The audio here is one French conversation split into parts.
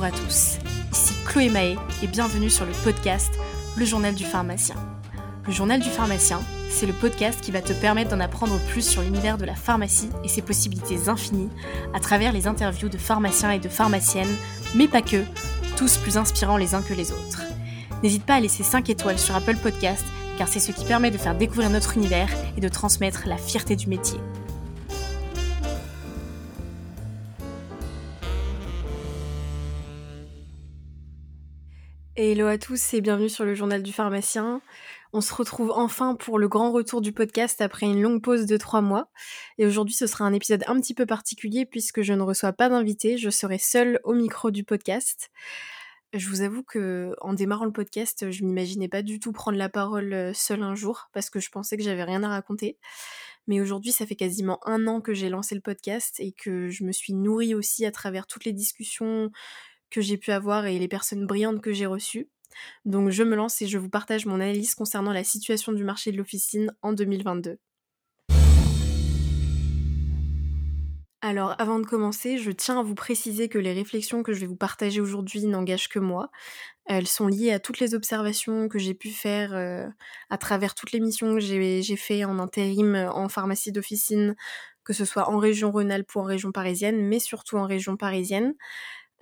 Bonjour à tous, ici Chloé Mahé et bienvenue sur le podcast Le Journal du Pharmacien. Le Journal du Pharmacien, c'est le podcast qui va te permettre d'en apprendre plus sur l'univers de la pharmacie et ses possibilités infinies à travers les interviews de pharmaciens et de pharmaciennes, mais pas que, tous plus inspirants les uns que les autres. N'hésite pas à laisser 5 étoiles sur Apple Podcast car c'est ce qui permet de faire découvrir notre univers et de transmettre la fierté du métier. Hello à tous et bienvenue sur le journal du pharmacien. On se retrouve enfin pour le grand retour du podcast après une longue pause de trois mois. Et aujourd'hui, ce sera un épisode un petit peu particulier puisque je ne reçois pas d'invité, je serai seule au micro du podcast. Je vous avoue que en démarrant le podcast, je m'imaginais pas du tout prendre la parole euh, seule un jour parce que je pensais que j'avais rien à raconter. Mais aujourd'hui, ça fait quasiment un an que j'ai lancé le podcast et que je me suis nourrie aussi à travers toutes les discussions que j'ai pu avoir et les personnes brillantes que j'ai reçues. Donc je me lance et je vous partage mon analyse concernant la situation du marché de l'officine en 2022. Alors avant de commencer, je tiens à vous préciser que les réflexions que je vais vous partager aujourd'hui n'engagent que moi. Elles sont liées à toutes les observations que j'ai pu faire euh, à travers toutes les missions que j'ai fait en intérim en pharmacie d'officine, que ce soit en région Rhône-Alpes ou en région parisienne, mais surtout en région parisienne.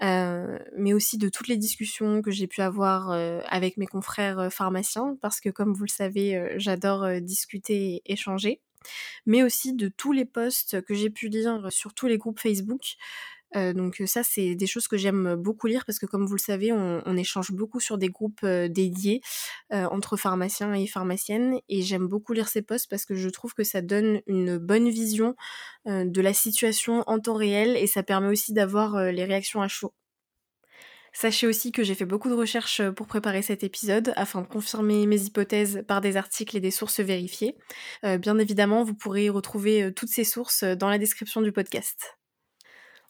Euh, mais aussi de toutes les discussions que j'ai pu avoir euh, avec mes confrères euh, pharmaciens, parce que comme vous le savez, j'adore discuter et échanger, mais aussi de tous les posts que j'ai pu lire sur tous les groupes Facebook, euh, donc ça, c'est des choses que j'aime beaucoup lire parce que comme vous le savez, on, échange beaucoup sur des groupes dédiés entre pharmaciens et pharmaciennes et j'aime beaucoup lire ces posts parce que je trouve que ça donne une bonne vision de la situation en temps réel et ça permet aussi d'avoir les réactions à chaud. Sachez aussi que j'ai fait beaucoup de recherches pour préparer cet épisode afin de confirmer mes hypothèses par des articles et des sources vérifiées. bien évidemment, vous pourrez retrouver toutes ces sources dans la description du podcast.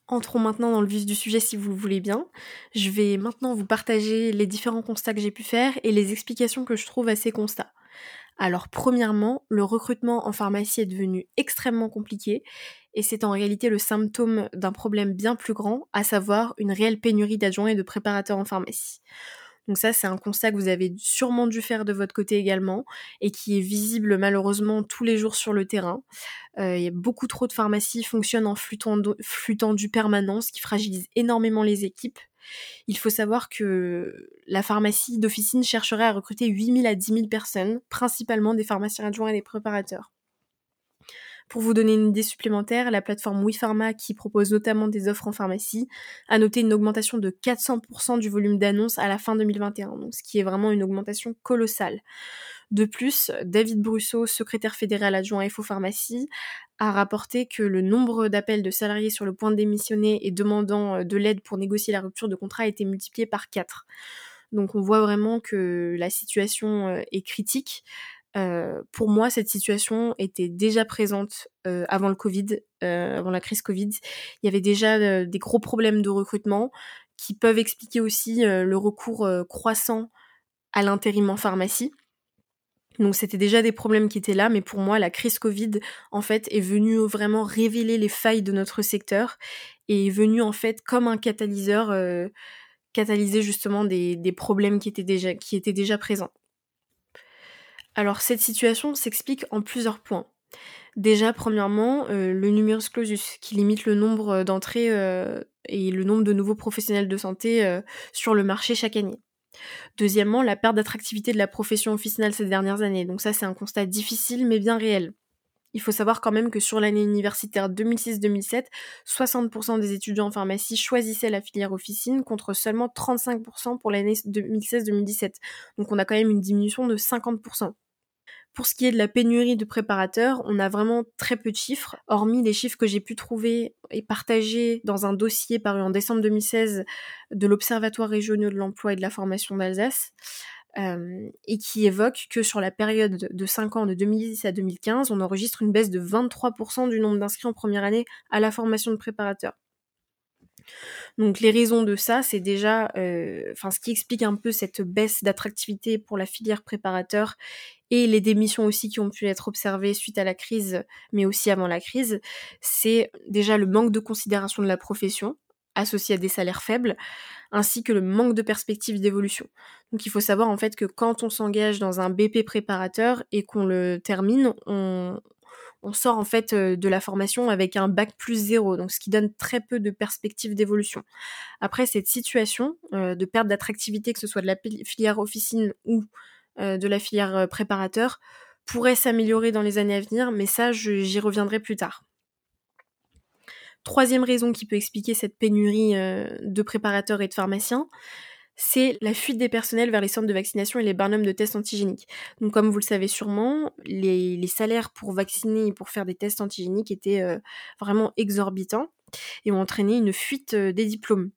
Entrons maintenant dans le vif du sujet si vous le voulez bien. Je vais maintenant vous partager les différents constats que j'ai pu faire et les explications que je trouve à ces constats. Alors premièrement, le recrutement en pharmacie est devenu extrêmement compliqué et c'est en réalité le symptôme d'un problème bien plus grand, à savoir une réelle pénurie d'adjoints et de préparateurs en pharmacie. Donc ça, c'est un constat que vous avez sûrement dû faire de votre côté également et qui est visible malheureusement tous les jours sur le terrain. Euh, il y a beaucoup trop de pharmacies fonctionnent en flux tendu, permanent, ce qui fragilise énormément les équipes. Il faut savoir que la pharmacie d'officine chercherait à recruter 8000 à 10 000 personnes, principalement des pharmaciens adjoints et des préparateurs. Pour vous donner une idée supplémentaire, la plateforme WePharma, qui propose notamment des offres en pharmacie, a noté une augmentation de 400% du volume d'annonces à la fin 2021, donc ce qui est vraiment une augmentation colossale. De plus, David Brusseau, secrétaire fédéral adjoint FO Pharmacie, a rapporté que le nombre d'appels de salariés sur le point de démissionner et demandant euh, de l'aide pour négocier la rupture de contrat a été multiplié par 4. Donc on voit vraiment que la situation euh, est critique. Euh, pour moi, cette situation était déjà présente euh, avant le Covid, euh, avant la crise Covid. Il y avait déjà des gros problèmes de recrutement qui peuvent expliquer aussi le recours croissant à l'intérim en pharmacie. Donc c'était déjà des problèmes qui étaient là, mais pour moi, la crise Covid, en fait, est venue vraiment révéler les failles de notre secteur et est venue, en fait, comme un catalyseur, catalyser justement des, des, problèmes qui étaient déjà, qui étaient déjà présents. Alors cette situation s'explique en plusieurs points. Déjà, premièrement, euh, le numerus clausus, qui limite le nombre euh, d'entrées euh, et le nombre de nouveaux professionnels de santé sur le marché chaque année. Deuxièmement, la perte d'attractivité de la profession officinale ces dernières années. Donc ça, c'est un constat difficile mais bien réel. Il faut savoir quand même que sur l'année universitaire 2006-2007, 60% des étudiants en pharmacie choisissaient la filière officine contre seulement 35% pour l'année 2016-2017. Donc on a quand même une diminution de 50%. Pour ce qui est de la pénurie de préparateurs, on a vraiment très peu de chiffres, hormis les chiffres que j'ai pu trouver et partager dans un dossier paru en décembre 2016 de l'Observatoire régional de l'emploi et de la formation d'Alsace. Euh, et qui évoque que sur la période de 5 ans de 2010 à 2015, on enregistre une baisse de 23% du nombre d'inscrits en première année à la formation de préparateurs. Donc les raisons de ça, c'est déjà, euh, enfin ce qui explique un peu cette baisse d'attractivité pour la filière préparateur et les démissions aussi qui ont pu être observées suite à la crise, mais aussi avant la crise, c'est déjà le manque de considération de la profession, associé à des salaires faibles, ainsi que le manque de perspective d'évolution. Donc il faut savoir en fait que quand on s'engage dans un BP préparateur et qu'on le termine, on, sort en fait euh, de la formation avec un bac plus zéro, ce qui donne très peu de perspective d'évolution. Après cette situation euh, de perte d'attractivité, que ce soit de la filière officine ou euh, de la filière préparateur, pourrait s'améliorer dans les années à venir, mais ça j'y reviendrai plus tard. Troisième raison qui peut expliquer cette pénurie de préparateurs et de pharmaciens, c'est la fuite des personnels vers les centres de vaccination et les barnums de tests antigéniques. Donc comme vous le savez sûrement, les, salaires pour vacciner et pour faire des tests antigéniques étaient euh, vraiment exorbitants et ont entraîné une fuite euh, des diplômes.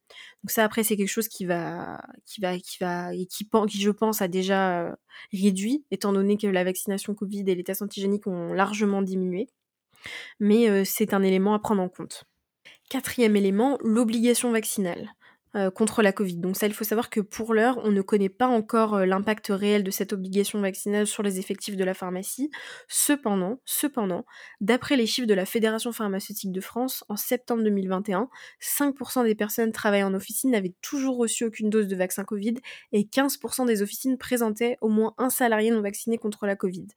Donc ça après c'est quelque chose qui va qui va qui va et qui, qui je pense a déjà euh, réduit étant donné que la vaccination Covid et les tests antigéniques ont largement diminué. Mais c'est un élément à prendre en compte. Quatrième élément, l'obligation vaccinale. Euh, contre la Covid. Donc ça, il faut savoir que pour l'heure, on ne connaît pas encore euh, l'impact réel de cette obligation vaccinale sur les effectifs de la pharmacie. Cependant, cependant, d'après les chiffres de la Fédération pharmaceutique de France, en septembre 2021, 5% des personnes travaillant en officine n'avaient toujours reçu aucune dose de vaccin Covid et 15% des officines présentaient au moins un salarié non vacciné contre la Covid.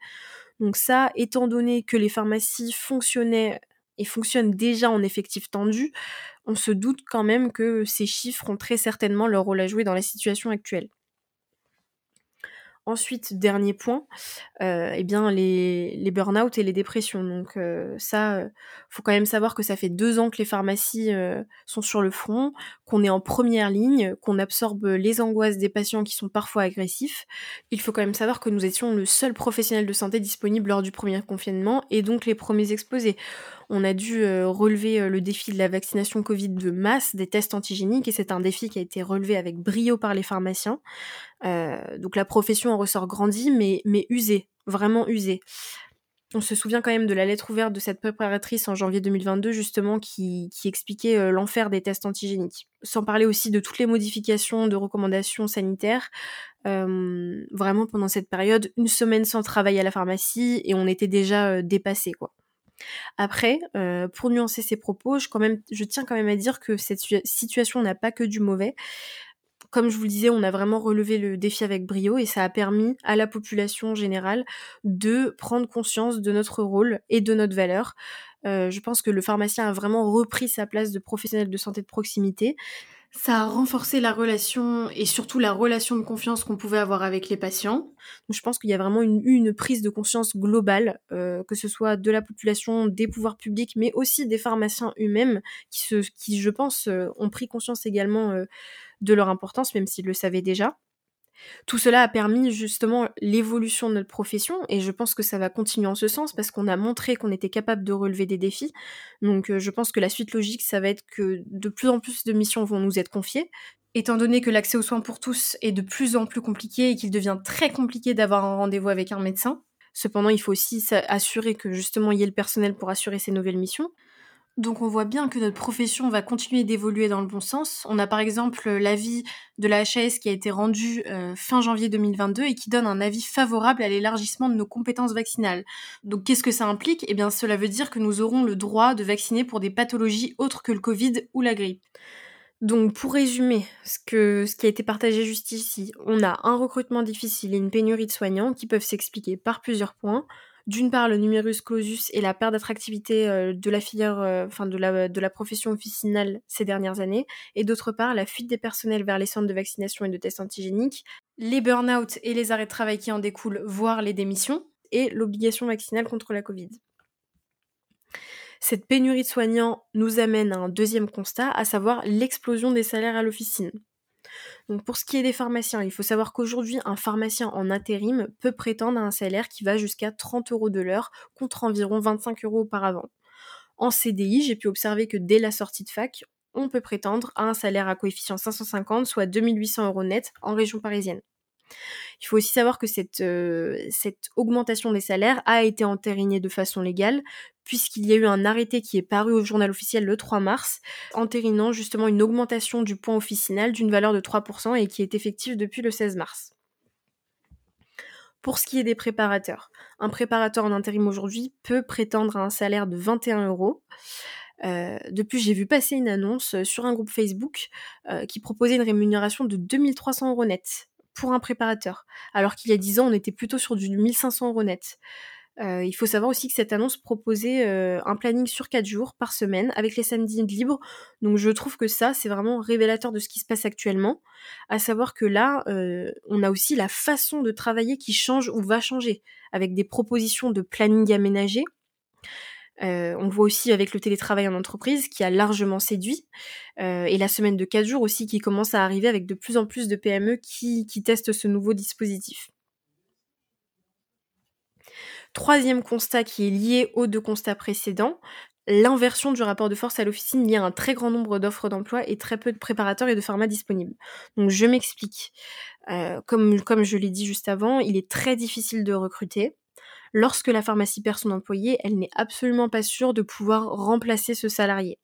Donc ça, étant donné que les pharmacies fonctionnaient et fonctionnent déjà en effectif tendu, on se doute quand même que ces chiffres ont très certainement leur rôle à jouer dans la situation actuelle. Ensuite, dernier point, euh, eh bien les, burn-out et les dépressions. Donc euh, ça, euh, faut quand même savoir que ça fait deux ans que les pharmacies sont sur le front, qu'on est en première ligne, qu'on absorbe les angoisses des patients qui sont parfois agressifs. Il faut quand même savoir que nous étions le seul professionnel de santé disponible lors du premier confinement et donc les premiers exposés. On a dû relever le défi de la vaccination Covid de masse, des tests antigéniques, et c'est un défi qui a été relevé avec brio par les pharmaciens. Euh, donc la profession en ressort grandie, mais, usée, vraiment usée. On se souvient quand même de la lettre ouverte de cette préparatrice en janvier 2022, justement, qui, expliquait euh, l'enfer des tests antigéniques. Sans parler aussi de toutes les modifications de recommandations sanitaires. Euh, vraiment, pendant cette période, une semaine sans travail à la pharmacie et on était déjà dépassé, quoi. Après, pour nuancer ces propos, je tiens quand même à dire que cette situation n'a pas que du mauvais comme je vous le disais, on a vraiment relevé le défi avec brio et ça a permis à la population générale de prendre conscience de notre rôle et de notre valeur. Euh, je pense que le pharmacien a vraiment repris sa place de professionnel de santé de proximité. Ça a renforcé la relation et surtout la relation de confiance qu'on pouvait avoir avec les patients. Donc, je pense qu'il y a vraiment eu une, prise de conscience globale, euh, que ce soit de la population, des pouvoirs publics, mais aussi des pharmaciens eux-mêmes, qui, se, qui, je pense, euh, ont pris conscience également de leur importance, même s'ils le savaient déjà. Tout cela a permis justement l'évolution de notre profession et je pense que ça va continuer en ce sens parce qu'on a montré qu'on était capable de relever des défis. Donc euh, je pense que la suite logique, ça va être que de plus en plus de missions vont nous être confiées. Étant donné que l'accès aux soins pour tous est de plus en plus compliqué et qu'il devient très compliqué d'avoir un rendez-vous avec un médecin, cependant il faut aussi assurer que justement il y ait le personnel pour assurer ces nouvelles missions. Donc on voit bien que notre profession va continuer d'évoluer dans le bon sens. On a par exemple l'avis de la HAS qui a été rendu euh, fin janvier 2022 et qui donne un avis favorable à l'élargissement de nos compétences vaccinales. Donc qu'est-ce que ça implique? Eh bien cela veut dire que nous aurons le droit de vacciner pour des pathologies autres que le Covid ou la grippe. Donc pour résumer ce, qui a été partagé juste ici, on a un recrutement difficile et une pénurie de soignants qui peuvent s'expliquer par plusieurs points d'une part le numerus clausus et la perte d'attractivité euh, de la filière, euh, enfin de la, de la profession officinale ces dernières années, et d'autre part la fuite des personnels vers les centres de vaccination et de tests antigéniques, les burn-out et les arrêts de travail qui en découlent, voire les démissions, et l'obligation vaccinale contre la Covid. Cette pénurie de soignants nous amène à un deuxième constat, à savoir l'explosion des salaires à l'officine. Donc pour ce qui est des pharmaciens, il faut savoir qu'aujourd'hui, un pharmacien en intérim peut prétendre à un salaire qui va jusqu'à 30 euros de l'heure contre environ 25 euros auparavant. En CDI, j'ai pu observer que dès la sortie de fac, on peut prétendre à un salaire à coefficient 550, soit 2800 euros net en région parisienne. Il faut aussi savoir que cette, euh, cette augmentation des salaires a été entérinée de façon légale, puisqu'il y a eu un arrêté qui est paru au journal officiel le 3 mars, entérinant justement une augmentation du point officinal d'une valeur de 3% et qui est effective depuis le 16 mars. Pour ce qui est des préparateurs, un préparateur en intérim aujourd'hui peut prétendre à un salaire de 21 euros. Heu, depuis, j'ai vu passer une annonce, sur un groupe Facebook, heu, qui proposait une rémunération de 2 300 € net pour un préparateur. Alors qu'il y a 10 ans, on était plutôt sur du 1 500 € net. Heu, il faut savoir aussi que cette annonce proposait, heu, un planning sur 4 jours par semaine avec les samedis libres. Donc je trouve que ça, c'est vraiment révélateur de ce qui se passe actuellement. À savoir que là, heu, on a aussi la façon de travailler qui change ou va changer, avec des propositions de planning aménagé. On voit aussi avec le télétravail en entreprise qui a largement séduit, et la semaine de 4 jours aussi qui commence à arriver avec de plus en plus de PME qui testent ce nouveau dispositif. Troisième constat qui est lié aux 2 constats précédents, l'inversion du rapport de force à l'officine liée à un très grand nombre d'offres d'emploi et très peu de préparateurs et de pharma disponibles. Donc je m'explique. Heu, comme comme je l'ai dit juste avant, il est très difficile de recruter. Lorsque la pharmacie perd son employé, elle n'est absolument pas sûre de pouvoir remplacer ce salarié.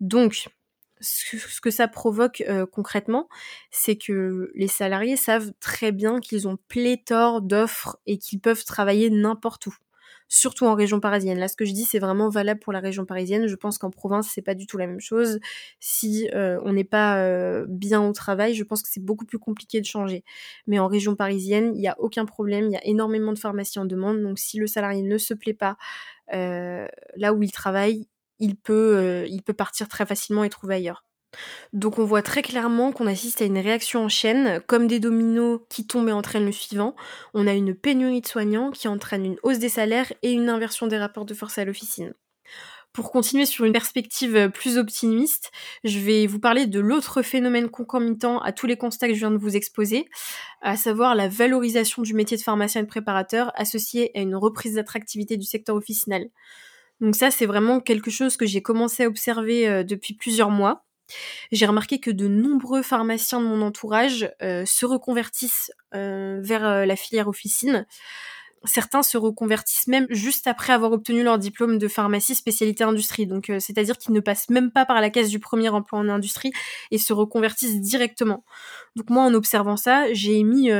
Donc ce que ça provoque, heu, concrètement, c'est que les salariés savent très bien qu'ils ont pléthore d'offres et qu'ils peuvent travailler n'importe où, surtout en région parisienne. Là, ce que je dis, c'est vraiment valable pour la région parisienne. Je pense qu'en province, c'est pas du tout la même chose. Si, heu, on n'est pas, heu, bien au travail, je pense que c'est beaucoup plus compliqué de changer. Mais en région parisienne, il y a aucun problème, il y a énormément de pharmacies en demande, donc si le salarié ne se plaît pas, là où il travaille, il peut, heu, il peut partir très facilement et trouver ailleurs. Donc on voit très clairement qu'on assiste à une réaction en chaîne, comme des dominos qui tombent et entraînent le suivant. On a une pénurie de soignants qui entraîne une hausse des salaires et une inversion des rapports de force à l'officine. Pour continuer sur une perspective euh, plus optimiste, je vais vous parler de l'autre phénomène concomitant à tous les constats que je viens de vous exposer, à savoir la valorisation du métier de pharmacien et de préparateur associée à une reprise d'attractivité du secteur officinal. Donc ça, c'est vraiment quelque chose que j'ai commencé à observer euh, depuis plusieurs mois. J'ai remarqué que de nombreux pharmaciens de mon entourage euh, se reconvertissent euh, vers la filière officine. Certains se reconvertissent même juste après avoir obtenu leur diplôme de pharmacie spécialité industrie. Donc, c'est-à-dire qu'ils ne passent même pas par la case du premier emploi en industrie et se reconvertissent directement. Donc, moi, en observant ça, j'ai émis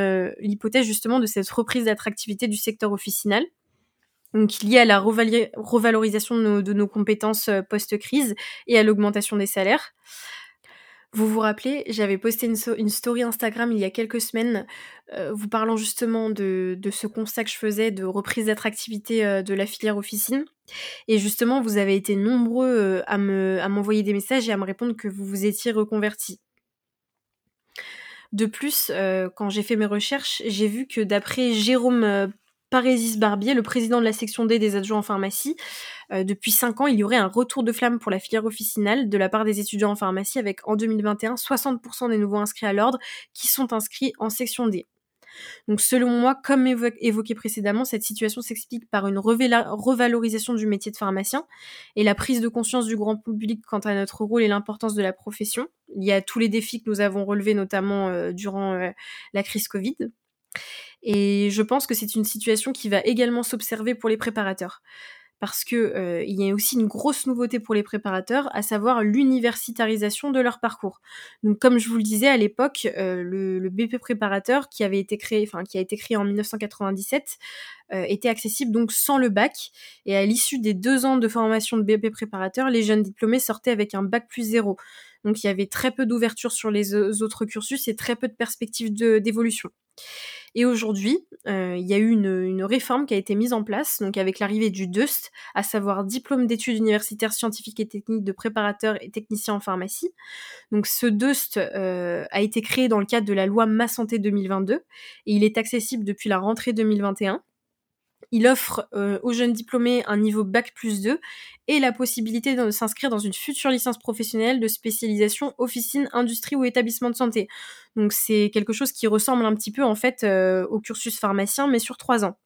l'hypothèse justement de cette reprise d'attractivité du secteur officinal donc lié à la revalorisation de nos, compétences euh, post-crise et à l'augmentation des salaires. Vous vous rappelez, j'avais posté une, story Instagram il y a quelques semaines, euh, vous parlant justement de, ce constat que je faisais de reprise d'attractivité euh, de la filière officine. Et justement, vous avez été nombreux à m'envoyer des messages et à me répondre que vous vous étiez reconvertis. De plus, quand j'ai fait mes recherches, j'ai vu que d'après Jérôme Parésis Barbier, le président de la section D des adjoints en pharmacie. Euh, depuis 5 ans, il y aurait un retour de flamme pour la filière officinale de la part des étudiants en pharmacie avec en 2021 60% des nouveaux inscrits à l'ordre qui sont inscrits en section D. Donc selon moi, comme évoqué précédemment, cette situation s'explique par une revalorisation du métier de pharmacien et la prise de conscience du grand public quant à notre rôle et l'importance de la profession. Y a tous les défis que nous avons relevés notamment euh, durant euh, la crise Covid. Et je pense que c'est une situation qui va également s'observer pour les préparateurs. Parce que euh, il y a aussi une grosse nouveauté pour les préparateurs, à savoir l'universitarisation de leur parcours. Donc, comme je vous le disais à l'époque, euh, le, le, BP préparateur qui avait été créé, enfin qui a été créé en 1997, euh, était accessible donc sans le bac. Et à l'issue des deux ans de formation de BP préparateur, les jeunes diplômés sortaient avec un bac plus zéro. Donc, il y avait très peu d'ouverture sur les autres cursus et très peu de perspectives d'évolution. Et aujourd'hui, euh, il y a eu une, réforme qui a été mise en place, donc avec l'arrivée du DEUST, à savoir diplôme d'études universitaires scientifiques et techniques de préparateur et technicien en pharmacie. Donc ce DEUST euh, a été créé dans le cadre de la loi Ma Santé 2022 et il est accessible depuis la rentrée 2021. Il offre euh, aux jeunes diplômés un niveau Bac plus 2 et la possibilité de s'inscrire dans une future licence professionnelle de spécialisation officine, industrie ou établissement de santé. Donc c'est quelque chose qui ressemble un petit peu en fait euh, au cursus pharmacien mais sur trois ans.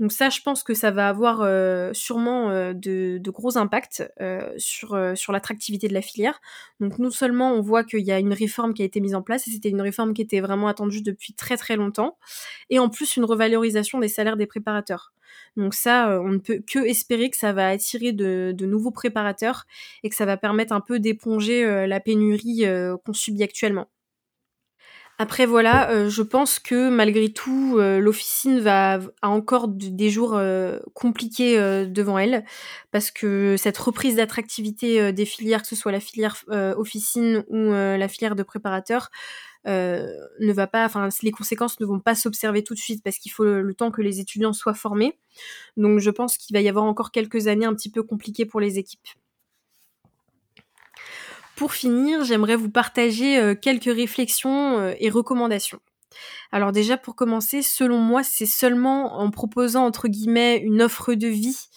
Donc ça, je pense que ça va avoir euh, sûrement euh, de, gros impacts euh, sur, sur l'attractivité de la filière. Donc non seulement on voit qu'il y a une réforme qui a été mise en place, et c'était une réforme qui était vraiment attendue depuis très très longtemps, et en plus une revalorisation des salaires des préparateurs. Donc ça, on ne peut que espérer que ça va attirer de nouveaux préparateurs et que ça va permettre un peu d'éponger la pénurie qu'on subit actuellement. Après voilà, euh, je pense que malgré tout, euh, l'officine va a encore des jours euh, compliqués devant elle, parce que cette reprise d'attractivité des filières, que ce soit la filière officine ou la filière de préparateur, ne va pas, enfin les conséquences ne vont pas s'observer tout de suite parce qu'il faut le, temps que les étudiants soient formés. Donc je pense qu'il va y avoir encore quelques années un petit peu compliquées pour les équipes. Pour finir, j'aimerais vous partager euh, quelques réflexions euh, et recommandations. Alors déjà, pour commencer, selon moi, c'est seulement en proposant, entre guillemets, une offre de vie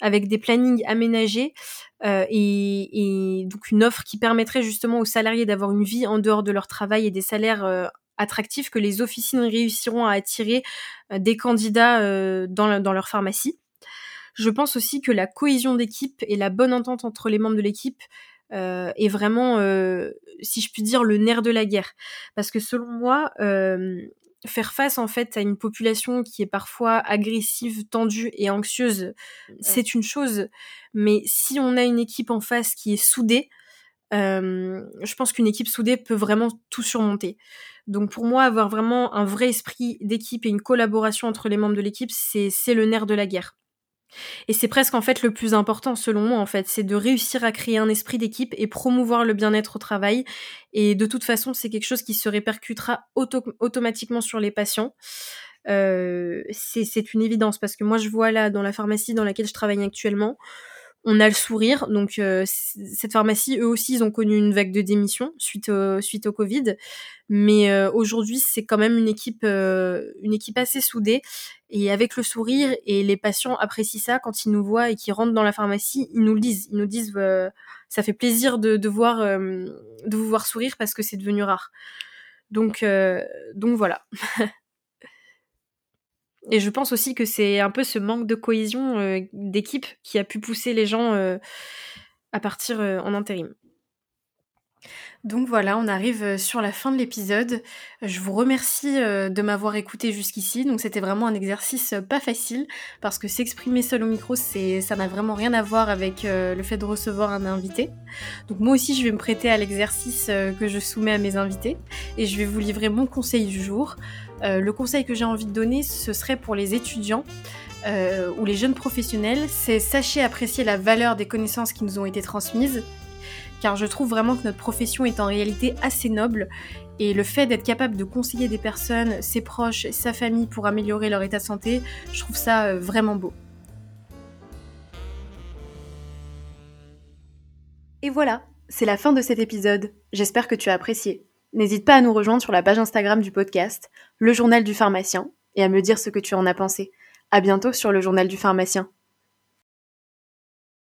avec des plannings aménagés euh, et, donc une offre qui permettrait justement aux salariés d'avoir une vie en dehors de leur travail et des salaires attractifs que les officines réussiront à attirer des candidats dans, dans leur pharmacie. Je pense aussi que la cohésion d'équipe et la bonne entente entre les membres de l'équipe euh, est vraiment, euh, si je puis dire, le nerf de la guerre. Parce que selon moi, euh, faire face en fait à une population qui est parfois agressive, tendue et anxieuse, c'est une chose. Mais si on a une équipe en face qui est soudée, je pense qu'une équipe soudée peut vraiment tout surmonter. Donc pour moi, avoir vraiment un vrai esprit d'équipe et une collaboration entre les membres de l'équipe, c'est le nerf de la guerre. Et c'est presque en fait le plus important selon moi en fait, c'est de réussir à créer un esprit d'équipe et promouvoir le bien-être au travail. Et de toute façon, c'est quelque chose qui se répercutera automatiquement sur les patients. Euh, c'est une évidence parce que moi je vois là dans la pharmacie dans laquelle je travaille actuellement, on a le sourire. Donc euh, cette pharmacie, eux aussi, ils ont connu une vague de démission suite au, suite au Covid. Mais euh, aujourd'hui, c'est quand même une équipe, euh, une équipe assez soudée et avec le sourire. Et les patients apprécient ça quand ils nous voient et qu'ils rentrent dans la pharmacie, ils nous le disent. Ils nous disent, ça fait plaisir de, de voir, de vous voir sourire parce que c'est devenu rare. Donc, donc voilà. Et je pense aussi que c'est un peu ce manque de cohésion euh, d'équipe qui a pu pousser les gens euh, à partir euh, en intérim. Donc voilà, on arrive sur la fin de l'épisode. Je vous remercie de m'avoir écouté jusqu'ici. Donc c'était vraiment un exercice pas facile parce que s'exprimer seul au micro, c'est ça n'a vraiment rien à voir avec le fait de recevoir un invité. Donc moi aussi, je vais me prêter à l'exercice que je soumets à mes invités et je vais vous livrer mon conseil du jour. Euh, le conseil que j'ai envie de donner, ce serait pour les étudiants euh, ou les jeunes professionnels, c'est sachez apprécier la valeur des connaissances qui nous ont été transmises, car je trouve vraiment que notre profession est en réalité assez noble, et le fait d'être capable de conseiller des personnes, ses proches, sa famille pour améliorer leur état de santé, je trouve ça euh, vraiment beau. Et voilà, c'est la fin de cet épisode. J'espère que tu as apprécié. N'hésite pas à nous rejoindre sur la page Instagram du podcast, Le Journal du Pharmacien, et à me dire ce que tu en as pensé. À bientôt sur Le Journal du Pharmacien.